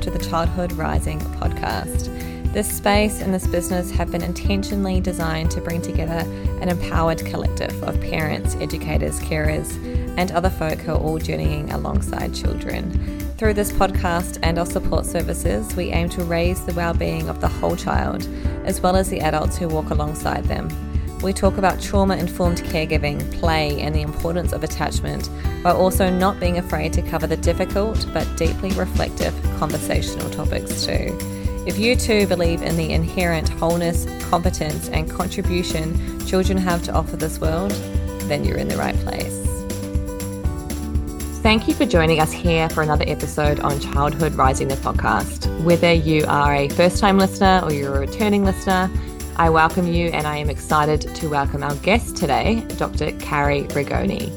to the Childhood Rising podcast. This space and this business have been intentionally designed to bring together an empowered collective of parents, educators, carers, and other folk who are all journeying alongside children. Through this podcast and our support services, we aim to raise the well-being of the whole child, as well as the adults who walk alongside them. We talk about trauma informed caregiving, play, and the importance of attachment, while also not being afraid to cover the difficult but deeply reflective conversational topics too. If you too believe in the inherent wholeness, competence, and contribution children have to offer this world, then you're in the right place. Thank you for joining us here for another episode on Childhood Rising the podcast. Whether you are a first time listener or you're a returning listener, I welcome you and I am excited to welcome our guest today, Dr. Carrie Rigoni.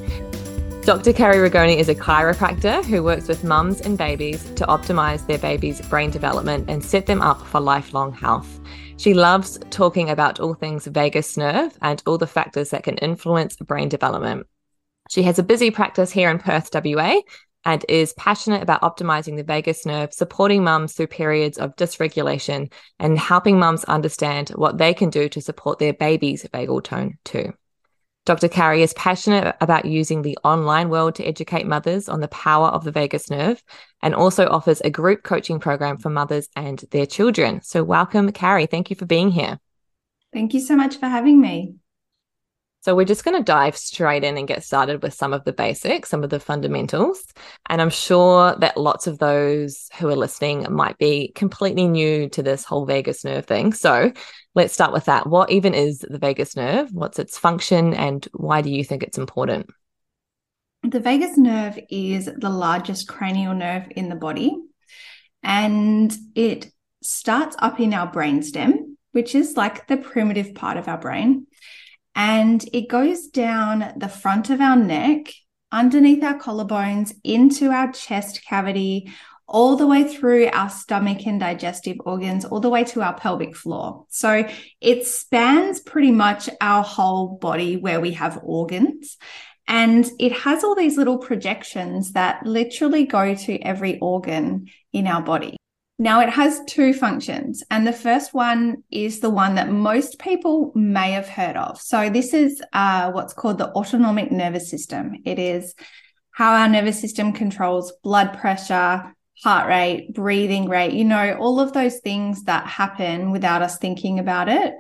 Dr. Carrie Rigoni is a chiropractor who works with mums and babies to optimize their babies' brain development and set them up for lifelong health. She loves talking about all things vagus nerve and all the factors that can influence brain development. She has a busy practice here in Perth, WA, and is passionate about optimizing the vagus nerve, supporting mums through periods of dysregulation, and helping mums understand what they can do to support their baby's vagal tone too. Dr. Carrie is passionate about using the online world to educate mothers on the power of the vagus nerve and also offers a group coaching program for mothers and their children. So, welcome, Carrie. Thank you for being here. Thank you so much for having me. So we're just going to dive straight in and get started with some of the basics, some of the fundamentals. And I'm sure that lots of those who are listening might be completely new to this whole vagus nerve thing. So let's start with that. What even is the vagus nerve? What's its function and why do you think it's important? The vagus nerve is the largest cranial nerve in the body and it starts up in our brainstem, which is like the primitive part of our brain and it goes down the front of our neck, underneath our collarbones, into our chest cavity, all the way through our stomach and digestive organs, all the way to our pelvic floor. So it spans pretty much our whole body where we have organs. And it has all these little projections that literally go to every organ in our body. Now, it has two functions, and the first one is the one that most people may have heard of. So, this is uh, what's called the autonomic nervous system. It is how our nervous system controls blood pressure, heart rate, breathing rate, you know, all of those things that happen without us thinking about it.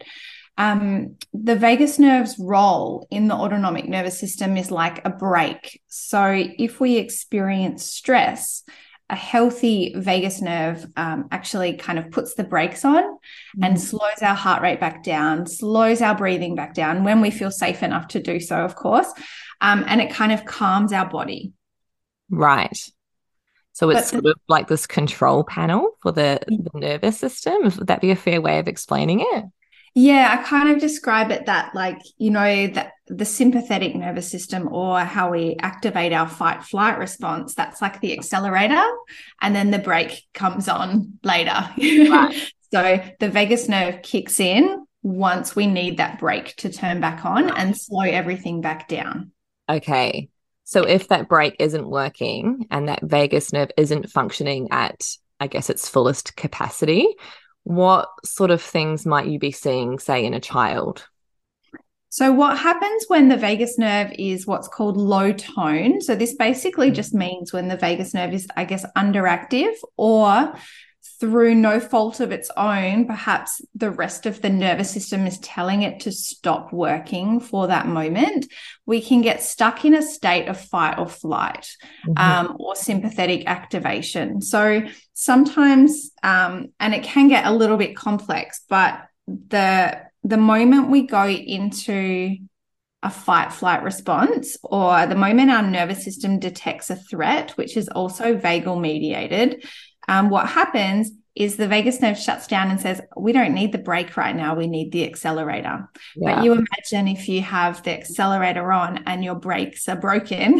Um, the vagus nerve's role in the autonomic nervous system is like a brake. So, if we experience stress, a healthy vagus nerve um, actually kind of puts the brakes on mm-hmm. and slows our heart rate back down, slows our breathing back down when we feel safe enough to do so, of course. Um, and it kind of calms our body. Right. So it's the, sort of like this control panel for the, the nervous system. Would that be a fair way of explaining it? Yeah, I kind of describe it that like, you know, that the sympathetic nervous system or how we activate our fight flight response, that's like the accelerator. And then the brake comes on later. Right. so the vagus nerve kicks in once we need that brake to turn back on and slow everything back down. Okay. So if that brake isn't working and that vagus nerve isn't functioning at, I guess, its fullest capacity, what sort of things might you be seeing, say, in a child? So, what happens when the vagus nerve is what's called low tone? So, this basically mm. just means when the vagus nerve is, I guess, underactive or through no fault of its own, perhaps the rest of the nervous system is telling it to stop working for that moment, we can get stuck in a state of fight or flight mm-hmm. um, or sympathetic activation. So sometimes, um, and it can get a little bit complex, but the the moment we go into a fight flight response or the moment our nervous system detects a threat which is also vagal mediated um, what happens is the vagus nerve shuts down and says, We don't need the brake right now. We need the accelerator. Yeah. But you imagine if you have the accelerator on and your brakes are broken,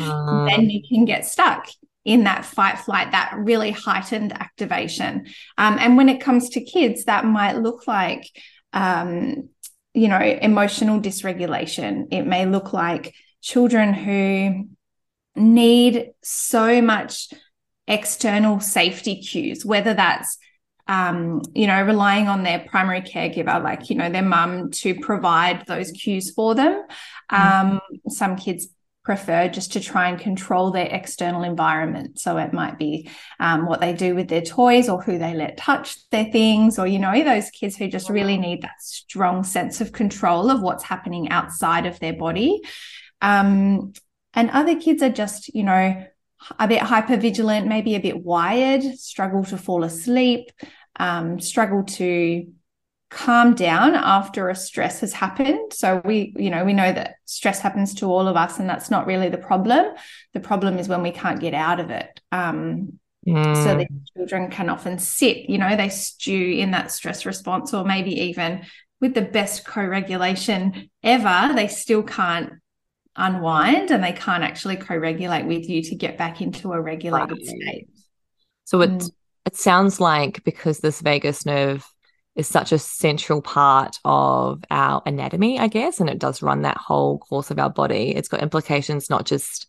um. then you can get stuck in that fight flight, that really heightened activation. Um, and when it comes to kids, that might look like, um, you know, emotional dysregulation. It may look like children who need so much external safety cues, whether that's um, you know, relying on their primary caregiver, like, you know, their mum to provide those cues for them. Mm-hmm. Um, some kids prefer just to try and control their external environment. So it might be um, what they do with their toys or who they let touch their things, or, you know, those kids who just really need that strong sense of control of what's happening outside of their body. Um, and other kids are just, you know, a bit hyper vigilant, maybe a bit wired, struggle to fall asleep, um, struggle to calm down after a stress has happened. So we, you know, we know that stress happens to all of us, and that's not really the problem. The problem is when we can't get out of it. Um, mm. So the children can often sit, you know, they stew in that stress response, or maybe even with the best co-regulation ever, they still can't unwind and they can't actually co-regulate with you to get back into a regulated right. state. So it mm. it sounds like because this vagus nerve is such a central part of our anatomy, I guess, and it does run that whole course of our body. It's got implications not just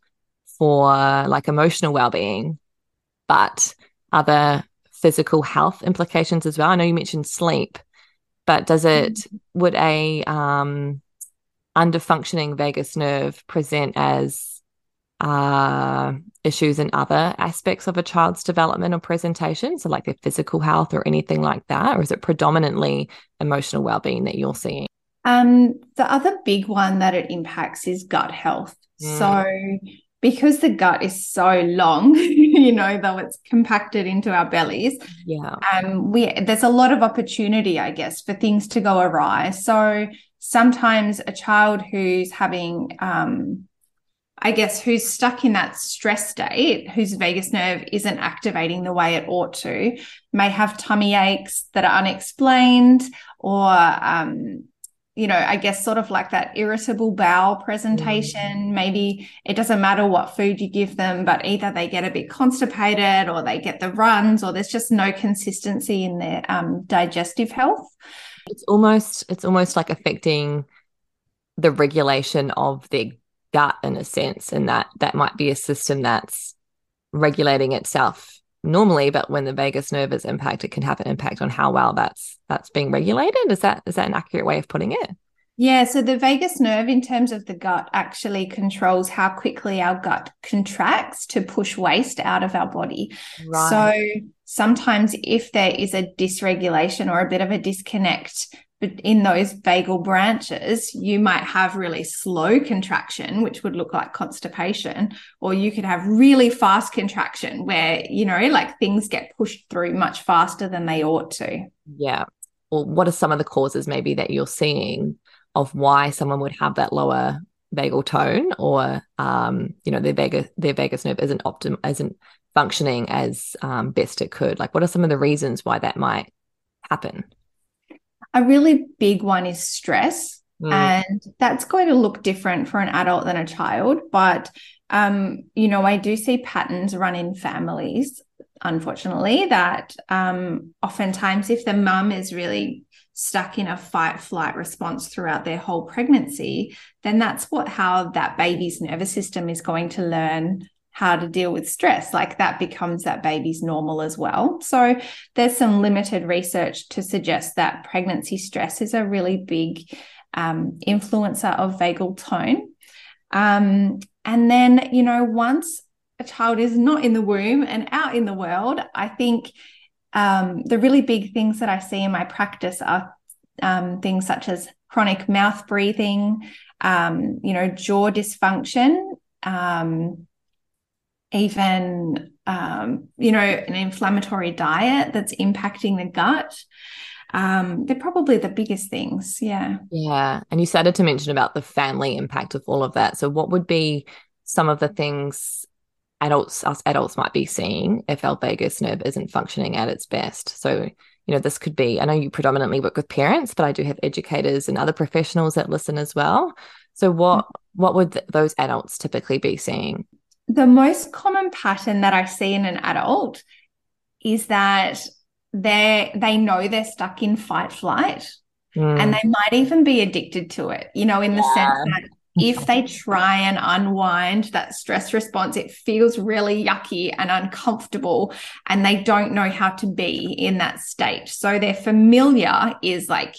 for like emotional well-being, but other physical health implications as well. I know you mentioned sleep, but does it mm. would a um under functioning vagus nerve present as uh, issues in other aspects of a child's development or presentation? So, like their physical health or anything like that? Or is it predominantly emotional well-being that you're seeing? Um, the other big one that it impacts is gut health. Mm. So, because the gut is so long, you know, though it's compacted into our bellies, yeah, um, we there's a lot of opportunity, I guess, for things to go awry. So sometimes a child who's having um, I guess, who's stuck in that stress state, whose vagus nerve isn't activating the way it ought to, may have tummy aches that are unexplained, or, um, you know, I guess sort of like that irritable bowel presentation. Mm. Maybe it doesn't matter what food you give them, but either they get a bit constipated or they get the runs, or there's just no consistency in their um, digestive health. It's almost it's almost like affecting the regulation of their gut in a sense, and that that might be a system that's regulating itself normally, but when the vagus nerve is impacted, it can have an impact on how well that's that's being regulated. Is that is that an accurate way of putting it? Yeah, so the vagus nerve, in terms of the gut, actually controls how quickly our gut contracts to push waste out of our body. Right. So sometimes, if there is a dysregulation or a bit of a disconnect in those vagal branches, you might have really slow contraction, which would look like constipation, or you could have really fast contraction where, you know, like things get pushed through much faster than they ought to. Yeah. Well, what are some of the causes maybe that you're seeing of why someone would have that lower vagal tone or um, you know their vagus their vagus nerve isn't optim isn't functioning as um, best it could like what are some of the reasons why that might happen a really big one is stress mm. and that's going to look different for an adult than a child but um, you know i do see patterns run in families unfortunately that um, oftentimes if the mum is really stuck in a fight flight response throughout their whole pregnancy, then that's what how that baby's nervous system is going to learn how to deal with stress. Like that becomes that baby's normal as well. So there's some limited research to suggest that pregnancy stress is a really big um, influencer of vagal tone. Um, and then, you know, once a child is not in the womb and out in the world, I think um, the really big things that I see in my practice are um, things such as chronic mouth breathing, um, you know, jaw dysfunction, um, even, um, you know, an inflammatory diet that's impacting the gut. Um, they're probably the biggest things. Yeah. Yeah. And you started to mention about the family impact of all of that. So, what would be some of the things adults us adults might be seeing if our vagus nerve isn't functioning at its best so you know this could be i know you predominantly work with parents but i do have educators and other professionals that listen as well so what what would th- those adults typically be seeing the most common pattern that i see in an adult is that they they know they're stuck in fight flight mm. and they might even be addicted to it you know in the yeah. sense that if they try and unwind that stress response, it feels really yucky and uncomfortable, and they don't know how to be in that state. So their familiar is like,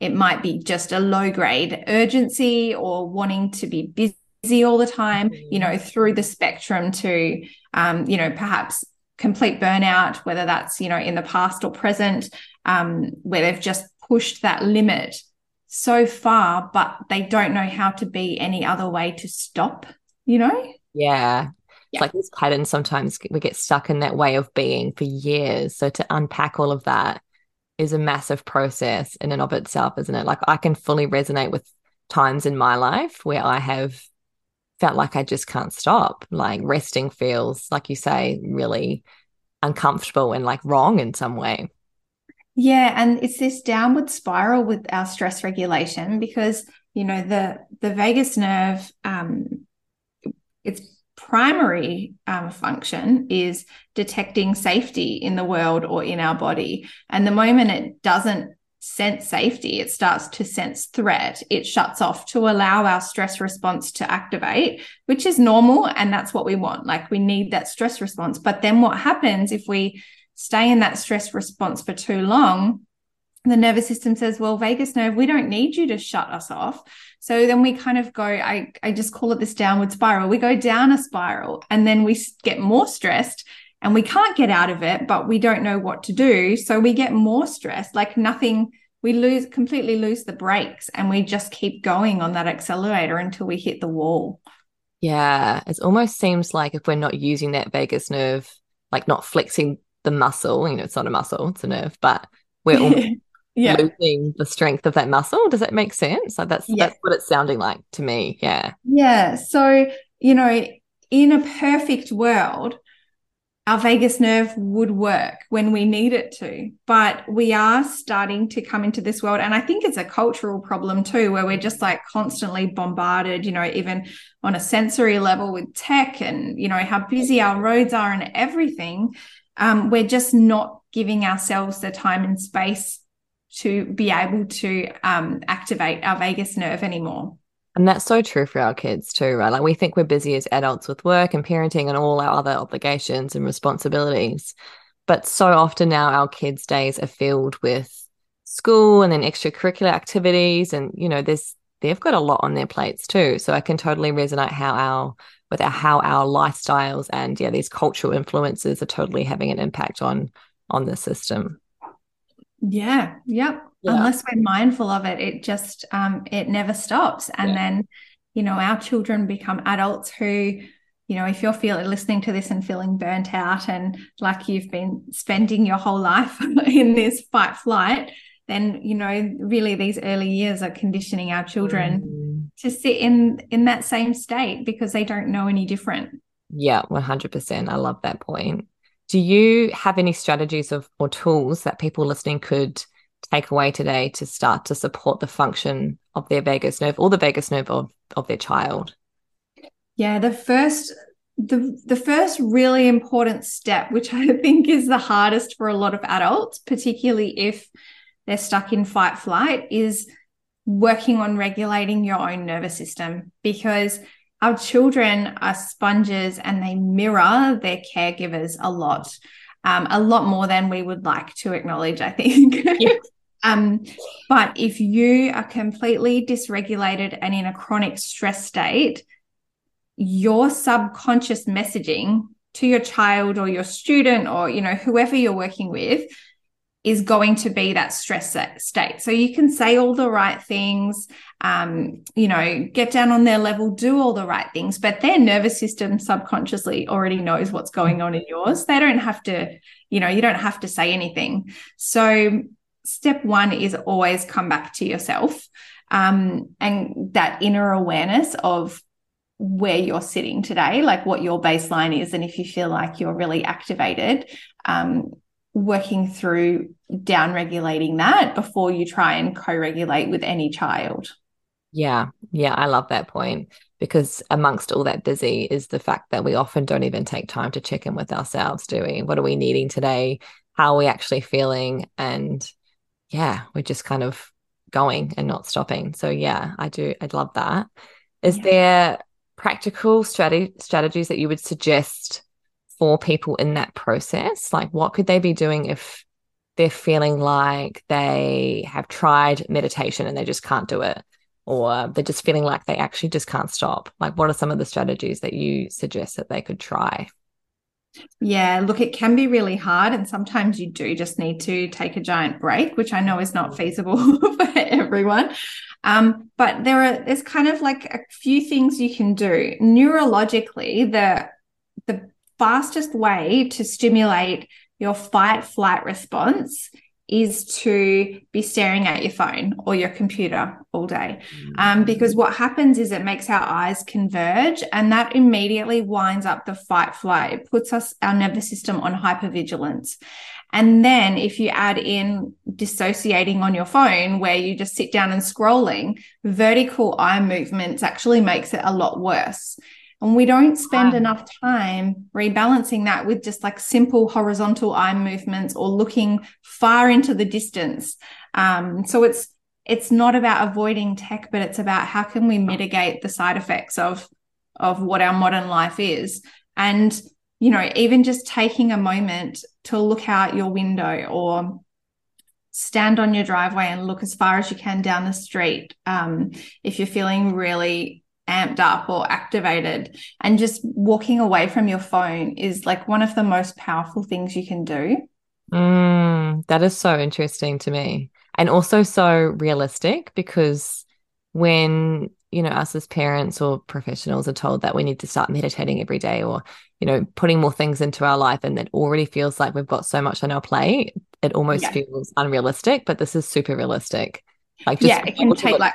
it might be just a low grade urgency or wanting to be busy all the time, you know, through the spectrum to, um, you know, perhaps complete burnout, whether that's, you know, in the past or present, um, where they've just pushed that limit so far, but they don't know how to be any other way to stop, you know? Yeah. It's like this pattern sometimes we get stuck in that way of being for years. So to unpack all of that is a massive process in and of itself, isn't it? Like I can fully resonate with times in my life where I have felt like I just can't stop. Like resting feels, like you say, really uncomfortable and like wrong in some way. Yeah, and it's this downward spiral with our stress regulation because you know the the vagus nerve, um, its primary um, function is detecting safety in the world or in our body, and the moment it doesn't sense safety, it starts to sense threat. It shuts off to allow our stress response to activate, which is normal, and that's what we want. Like we need that stress response. But then what happens if we stay in that stress response for too long, the nervous system says, well, vagus nerve, we don't need you to shut us off. So then we kind of go, I, I just call it this downward spiral. We go down a spiral and then we get more stressed and we can't get out of it, but we don't know what to do. So we get more stressed, like nothing, we lose completely lose the brakes and we just keep going on that accelerator until we hit the wall. Yeah. It almost seems like if we're not using that vagus nerve, like not flexing the muscle, you know, it's not a muscle, it's a nerve, but we're yeah. losing the strength of that muscle. Does that make sense? Like that's yeah. that's what it's sounding like to me. Yeah. Yeah. So, you know, in a perfect world, our vagus nerve would work when we need it to. But we are starting to come into this world. And I think it's a cultural problem too, where we're just like constantly bombarded, you know, even on a sensory level with tech and, you know, how busy our roads are and everything um, we're just not giving ourselves the time and space to be able to um, activate our vagus nerve anymore. And that's so true for our kids too, right? Like we think we're busy as adults with work and parenting and all our other obligations and responsibilities. But so often now our kids' days are filled with school and then extracurricular activities. And, you know, there's they've got a lot on their plates too. So I can totally resonate how our with our, how our lifestyles and yeah these cultural influences are totally having an impact on on the system yeah yep yeah. unless we're mindful of it it just um it never stops. And yeah. then you know our children become adults who you know if you're feeling listening to this and feeling burnt out and like you've been spending your whole life in this fight flight then you know really these early years are conditioning our children mm. to sit in in that same state because they don't know any different. Yeah 100% i love that point. Do you have any strategies of or tools that people listening could take away today to start to support the function of their vagus nerve or the vagus nerve of, of their child. Yeah the first the the first really important step which i think is the hardest for a lot of adults particularly if they're stuck in fight flight is working on regulating your own nervous system because our children are sponges and they mirror their caregivers a lot, um, a lot more than we would like to acknowledge, I think. Yeah. um, but if you are completely dysregulated and in a chronic stress state, your subconscious messaging to your child or your student or you know whoever you're working with is going to be that stress state. So you can say all the right things, um, you know, get down on their level, do all the right things, but their nervous system subconsciously already knows what's going on in yours. They don't have to, you know, you don't have to say anything. So step one is always come back to yourself um, and that inner awareness of where you're sitting today, like what your baseline is, and if you feel like you're really activated, um, working through down regulating that before you try and co regulate with any child. Yeah, yeah, I love that point because amongst all that busy is the fact that we often don't even take time to check in with ourselves, do we? What are we needing today? How are we actually feeling? And yeah, we're just kind of going and not stopping. So yeah, I do I'd love that. Is yeah. there practical strategy strategies that you would suggest for people in that process? Like what could they be doing if they're feeling like they have tried meditation and they just can't do it? Or they're just feeling like they actually just can't stop. Like, what are some of the strategies that you suggest that they could try? Yeah, look, it can be really hard. And sometimes you do just need to take a giant break, which I know is not feasible for everyone. Um, but there are there's kind of like a few things you can do. Neurologically, the the fastest way to stimulate your fight flight response is to be staring at your phone or your computer all day. Um, because what happens is it makes our eyes converge and that immediately winds up the fight flight. It puts us, our nervous system on hypervigilance. And then if you add in dissociating on your phone where you just sit down and scrolling, vertical eye movements actually makes it a lot worse. And we don't spend wow. enough time rebalancing that with just like simple horizontal eye movements or looking far into the distance. Um, so it's it's not about avoiding tech, but it's about how can we mitigate the side effects of of what our modern life is. And you know, even just taking a moment to look out your window or stand on your driveway and look as far as you can down the street. Um, if you're feeling really amped up or activated and just walking away from your phone is like one of the most powerful things you can do. Mm, that is so interesting to me. And also so realistic because when you know us as parents or professionals are told that we need to start meditating every day or you know putting more things into our life and it already feels like we've got so much on our plate it almost yeah. feels unrealistic but this is super realistic. Like just yeah it can take like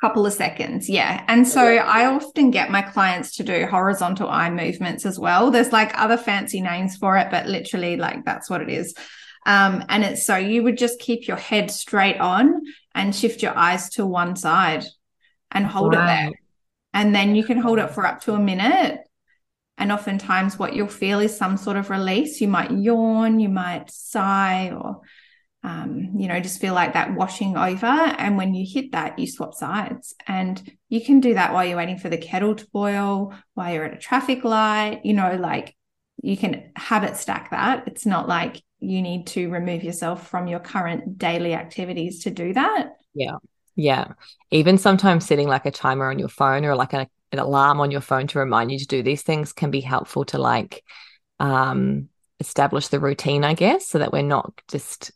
couple of seconds yeah. And so i often get my clients to do horizontal eye movements as well. There's like other fancy names for it but literally like that's what it is. Um, and it's so you would just keep your head straight on and shift your eyes to one side and hold wow. it there. And then you can hold it for up to a minute. And oftentimes what you'll feel is some sort of release. You might yawn you might sigh or um, you know, just feel like that washing over. And when you hit that, you swap sides. And you can do that while you're waiting for the kettle to boil, while you're at a traffic light, you know, like you can habit stack that. It's not like you need to remove yourself from your current daily activities to do that. Yeah. Yeah. Even sometimes setting like a timer on your phone or like a, an alarm on your phone to remind you to do these things can be helpful to like um establish the routine, I guess, so that we're not just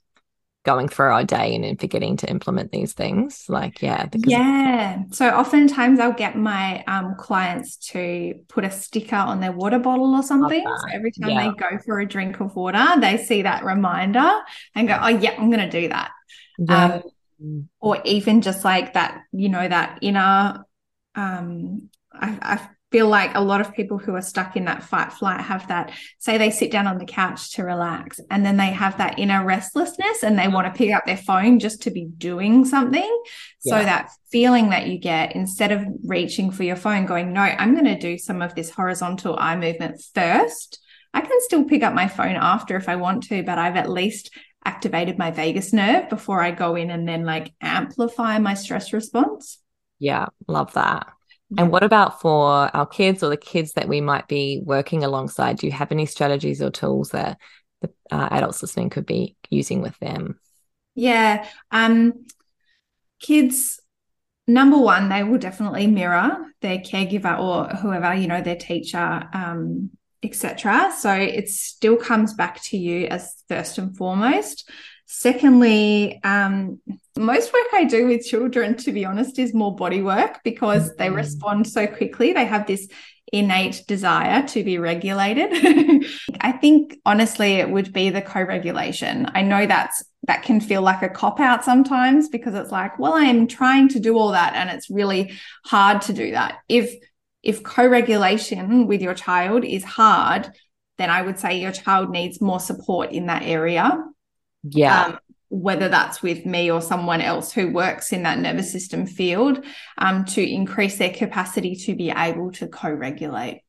going through our day and then forgetting to implement these things like yeah yeah so oftentimes i'll get my um, clients to put a sticker on their water bottle or something so every time yeah. they go for a drink of water they see that reminder and go oh yeah i'm going to do that yeah. um, or even just like that you know that inner um I, I feel like a lot of people who are stuck in that fight flight have that say they sit down on the couch to relax and then they have that inner restlessness and they mm-hmm. want to pick up their phone just to be doing something. Yeah. so that feeling that you get instead of reaching for your phone going no i'm going to do some of this horizontal eye movement first. I can still pick up my phone after if i want to but i've at least activated my vagus nerve before i go in and then like amplify my stress response. Yeah love that and what about for our kids or the kids that we might be working alongside? Do you have any strategies or tools that the uh, adults listening could be using with them? Yeah. Um, kids, number one, they will definitely mirror their caregiver or whoever, you know, their teacher, um, etc. So it still comes back to you as first and foremost. Secondly, um, most work I do with children, to be honest, is more body work because they respond so quickly. They have this innate desire to be regulated. I think honestly, it would be the co regulation. I know that's that can feel like a cop out sometimes because it's like, well, I'm trying to do all that and it's really hard to do that. If if co-regulation with your child is hard, then I would say your child needs more support in that area yeah. Um, whether that's with me or someone else who works in that nervous system field, um, to increase their capacity to be able to co regulate.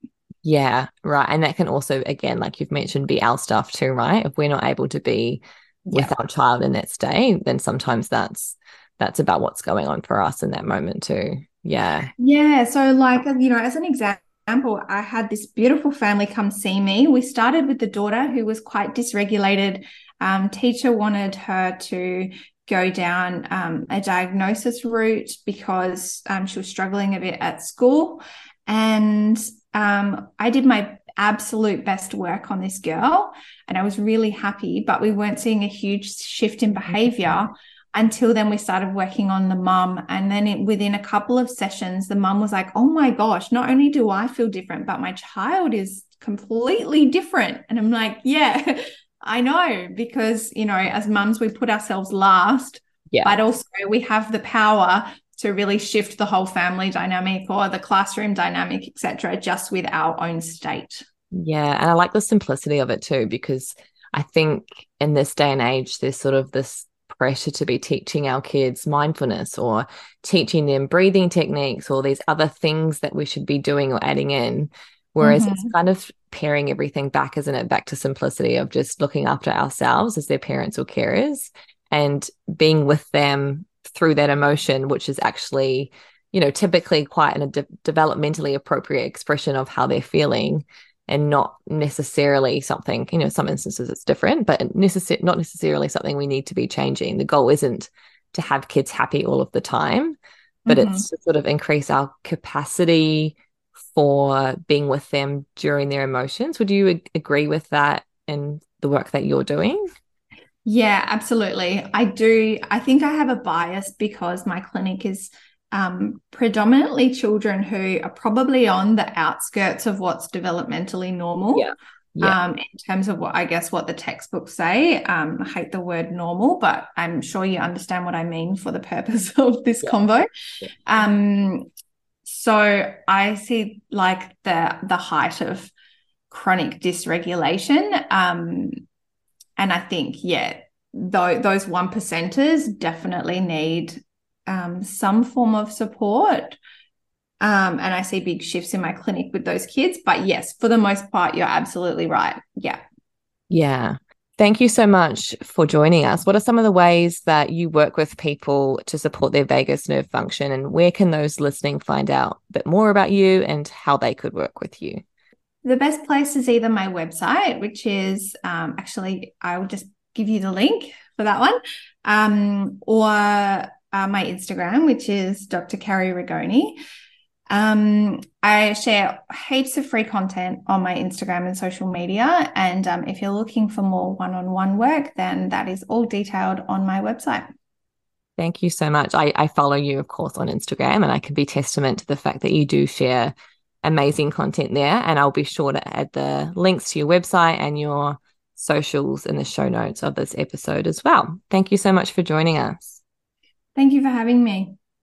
Yeah, right. And that can also, again, like you've mentioned, be our stuff too, right? If we're not able to be with our child in that state, then sometimes that's that's about what's going on for us in that moment too. Yeah. Yeah. So, like, you know, as an example, I had this beautiful family come see me. We started with the daughter who was quite dysregulated. Um, teacher wanted her to go down um, a diagnosis route because um, she was struggling a bit at school. And um, I did my absolute best work on this girl and I was really happy, but we weren't seeing a huge shift in behavior until then we started working on the mum. And then it, within a couple of sessions the mum was like oh my gosh not only do i feel different but my child is completely different. And i'm like yeah i know because you know as mums we put ourselves last yeah. but also we have the power to really shift the whole family dynamic or the classroom dynamic etc just with our own state yeah and i like the simplicity of it too because i think in this day and age there's sort of this pressure to be teaching our kids mindfulness or teaching them breathing techniques or these other things that we should be doing or adding in. Whereas mm-hmm. it's kind of paring everything back, isn't it? Back to simplicity of just looking after ourselves as their parents or carers and being with them through that emotion, which is actually, you know, typically quite a de- developmentally appropriate expression of how they're feeling and not necessarily something you know some instances it's different but necessar- not necessarily something we need to be changing the goal isn't to have kids happy all of the time but mm-hmm. it's to sort of increase our capacity for being with them during their emotions would you ag- agree with that in the work that you're doing yeah absolutely i do i think i have a bias because my clinic is um, predominantly children who are probably on the outskirts of what's developmentally normal. Yeah. Yeah. Um, in terms of what I guess what the textbooks say. Um, I hate the word normal, but I'm sure you understand what I mean for the purpose of this yeah. convo. Yeah. Um, so I see like the the height of chronic dysregulation. Um, and I think, yeah, th- those one percenters definitely need um, some form of support. Um, and I see big shifts in my clinic with those kids. But yes, for the most part, you're absolutely right. Yeah. Yeah. Thank you so much for joining us. What are some of the ways that you work with people to support their vagus nerve function, and where can those listening find out a bit more about you and how they could work with you? The best place is either my website, which is um, actually, I will just give you the link for that one, um, or uh, my Instagram, which is Dr. Carrie Rigoni. Um, I share heaps of free content on my Instagram and social media. And um, if you're looking for more one on one work, then that is all detailed on my website. Thank you so much. I, I follow you, of course, on Instagram, and I can be testament to the fact that you do share amazing content there. And I'll be sure to add the links to your website and your socials in the show notes of this episode as well. Thank you so much for joining us. Thank you for having me.